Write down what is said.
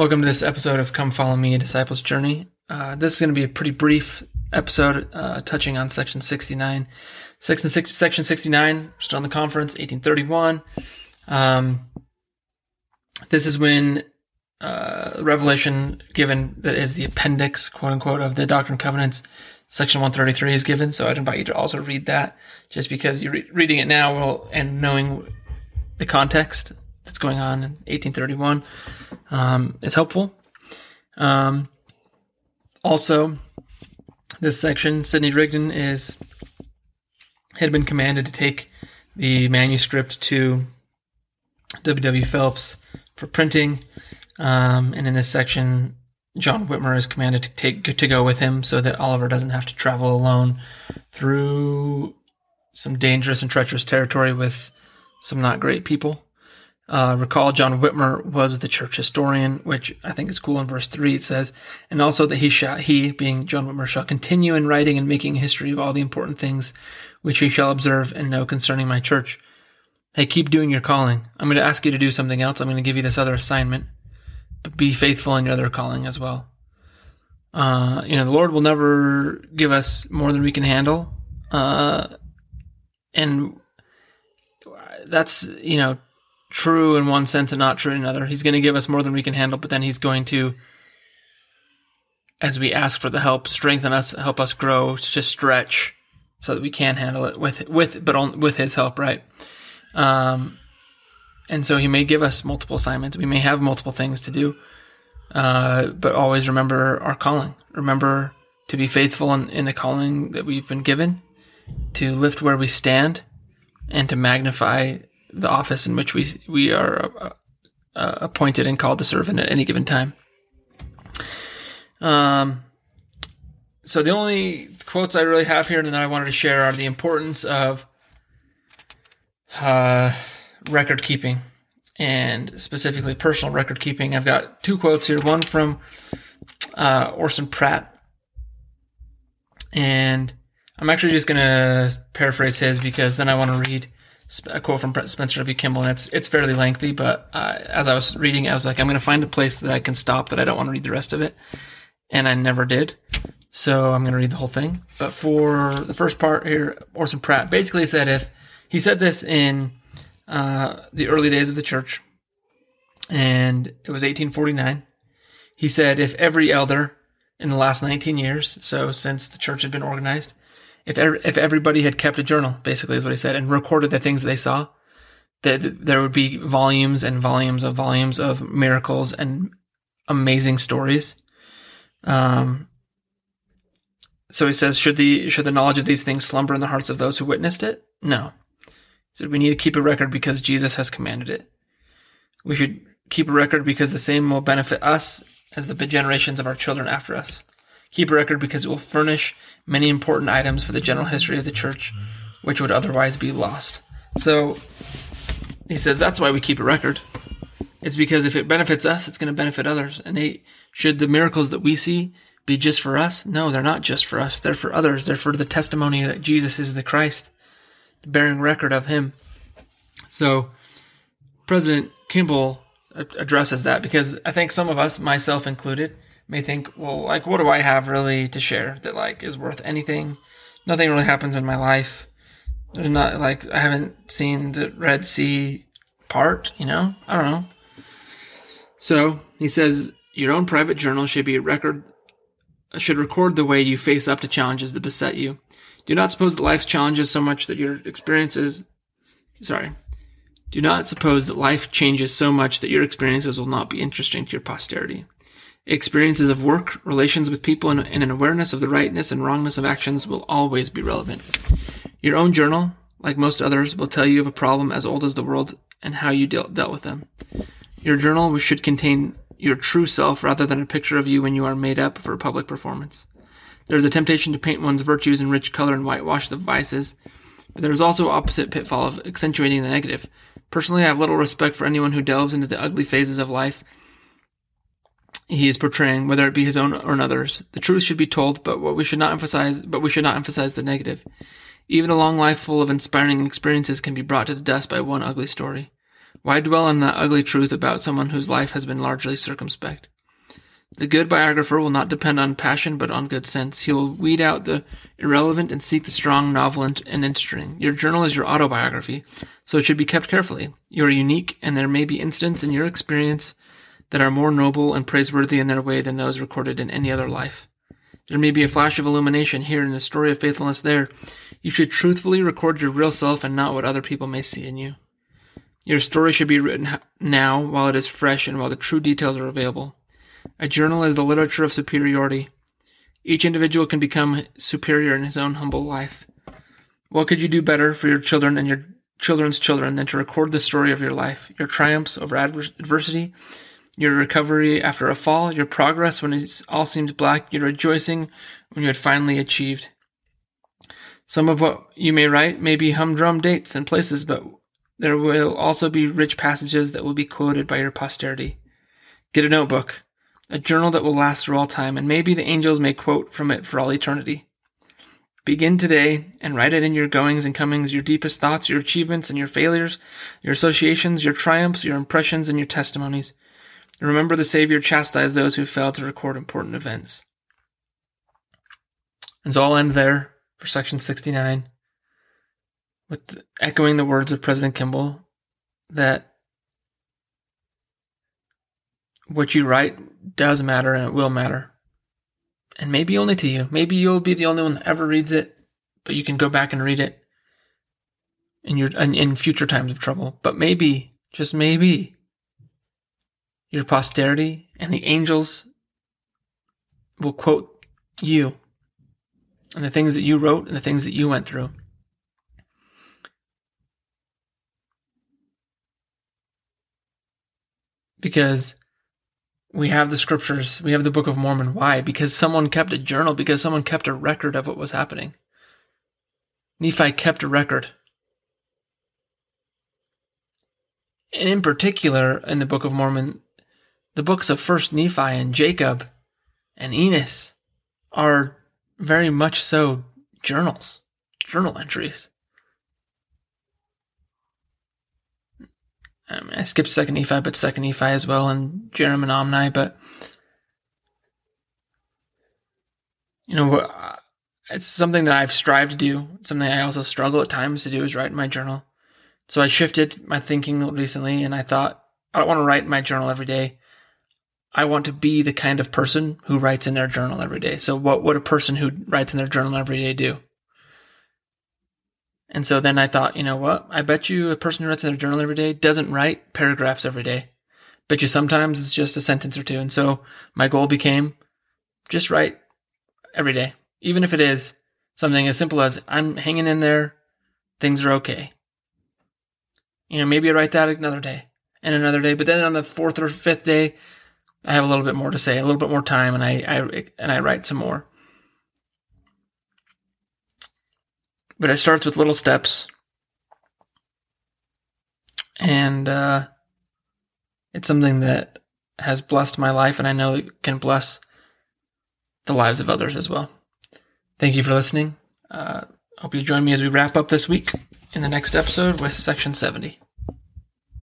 Welcome to this episode of Come Follow Me, a Disciple's Journey. Uh, this is going to be a pretty brief episode uh, touching on Section 69. Section, section 69, still on the conference, 1831. Um, this is when uh, revelation given that is the appendix, quote unquote, of the Doctrine and Covenants, section 133 is given. So I'd invite you to also read that just because you're re- reading it now and knowing the context that's going on in 1831 um, is helpful. Um, also, this section, Sidney Rigdon is had been commanded to take the manuscript to W. W. Phelps for printing, um, and in this section, John Whitmer is commanded to take to go with him so that Oliver doesn't have to travel alone through some dangerous and treacherous territory with some not great people. Uh, recall John Whitmer was the church historian, which I think is cool. In verse three, it says, "And also that he shall, he being John Whitmer, shall continue in writing and making history of all the important things which he shall observe and know concerning my church." Hey, keep doing your calling. I'm going to ask you to do something else. I'm going to give you this other assignment, but be faithful in your other calling as well. Uh, you know, the Lord will never give us more than we can handle, uh, and that's you know true in one sense and not true in another. He's going to give us more than we can handle, but then he's going to, as we ask for the help, strengthen us, help us grow, to stretch, so that we can handle it with with but on, with his help, right? Um, and so he may give us multiple assignments. We may have multiple things to do, uh, but always remember our calling. Remember to be faithful in, in the calling that we've been given, to lift where we stand, and to magnify the office in which we we are uh, uh, appointed and called to serve in at any given time. Um, so the only quotes I really have here and that I wanted to share are the importance of uh, record keeping and specifically personal record keeping. I've got two quotes here. One from uh, Orson Pratt, and I'm actually just going to paraphrase his because then I want to read a quote from Spencer W. Kimball, and it's it's fairly lengthy. But uh, as I was reading, I was like, I'm going to find a place that I can stop that I don't want to read the rest of it, and I never did. So I'm going to read the whole thing. But for the first part here, Orson Pratt basically said if he said this in uh, the early days of the church, and it was 1849. He said if every elder in the last 19 years, so since the church had been organized, if if everybody had kept a journal, basically is what he said, and recorded the things they saw, that there would be volumes and volumes of volumes of miracles and amazing stories. Um, so he says, should the should the knowledge of these things slumber in the hearts of those who witnessed it? No. He said we need to keep a record because Jesus has commanded it. We should keep a record because the same will benefit us as the generations of our children after us. Keep a record because it will furnish many important items for the general history of the church, which would otherwise be lost. So he says that's why we keep a record. It's because if it benefits us, it's going to benefit others. And they should the miracles that we see be just for us? No, they're not just for us. They're for others. They're for the testimony that Jesus is the Christ, bearing record of him. So President Kimball addresses that because I think some of us, myself included, may think, well, like, what do I have really to share that like is worth anything? Nothing really happens in my life. There's not like I haven't seen the Red Sea part, you know? I don't know. So he says your own private journal should be a record should record the way you face up to challenges that beset you. Do not suppose that life's challenges so much that your experiences sorry. Do not suppose that life changes so much that your experiences will not be interesting to your posterity. Experiences of work, relations with people, and, and an awareness of the rightness and wrongness of actions will always be relevant. Your own journal, like most others, will tell you of a problem as old as the world and how you dealt, dealt with them. Your journal should contain your true self rather than a picture of you when you are made up for a public performance. There is a temptation to paint one's virtues in rich color and whitewash the vices, but there is also opposite pitfall of accentuating the negative. Personally, I have little respect for anyone who delves into the ugly phases of life he is portraying, whether it be his own or another's. The truth should be told, but what we should not emphasize, but we should not emphasize the negative. Even a long life full of inspiring experiences can be brought to the dust by one ugly story. Why dwell on that ugly truth about someone whose life has been largely circumspect? The good biographer will not depend on passion but on good sense. He will weed out the irrelevant and seek the strong, novel, and interesting. Your journal is your autobiography, so it should be kept carefully. You are unique, and there may be incidents in your experience that are more noble and praiseworthy in their way than those recorded in any other life. There may be a flash of illumination here and a story of faithfulness there. You should truthfully record your real self and not what other people may see in you. Your story should be written now while it is fresh and while the true details are available. A journal is the literature of superiority. Each individual can become superior in his own humble life. What could you do better for your children and your children's children than to record the story of your life, your triumphs over adversity, your recovery after a fall, your progress when it all seemed black, your rejoicing when you had finally achieved. Some of what you may write may be humdrum dates and places, but there will also be rich passages that will be quoted by your posterity. Get a notebook, a journal that will last through all time, and maybe the angels may quote from it for all eternity. Begin today and write it in your goings and comings, your deepest thoughts, your achievements and your failures, your associations, your triumphs, your impressions, and your testimonies. Remember the Savior chastised those who failed to record important events. And so I'll end there for section 69 with echoing the words of President Kimball that what you write does matter and it will matter. And maybe only to you. Maybe you'll be the only one that ever reads it, but you can go back and read it in your in future times of trouble. But maybe, just maybe, your posterity and the angels will quote you and the things that you wrote and the things that you went through. Because we have the scriptures, we have the Book of Mormon. Why? Because someone kept a journal, because someone kept a record of what was happening. Nephi kept a record. And in particular, in the Book of Mormon, the books of First Nephi and Jacob and Enos are very much so journals, journal entries. I, mean, I skipped Second Nephi, but Second Nephi as well, and Jarom and Omni. But you know, it's something that I've strived to do. Something I also struggle at times to do is write in my journal. So I shifted my thinking recently, and I thought I don't want to write in my journal every day. I want to be the kind of person who writes in their journal every day. So what would a person who writes in their journal every day do? And so then I thought, you know what? I bet you a person who writes in their journal every day doesn't write paragraphs every day. Bet you sometimes it's just a sentence or two. And so my goal became just write every day, even if it is something as simple as I'm hanging in there, things are okay. You know, maybe I write that another day and another day, but then on the fourth or fifth day, I have a little bit more to say, a little bit more time, and I, I and I write some more. But it starts with little steps, and uh, it's something that has blessed my life, and I know it can bless the lives of others as well. Thank you for listening. Uh, hope you join me as we wrap up this week in the next episode with section 70.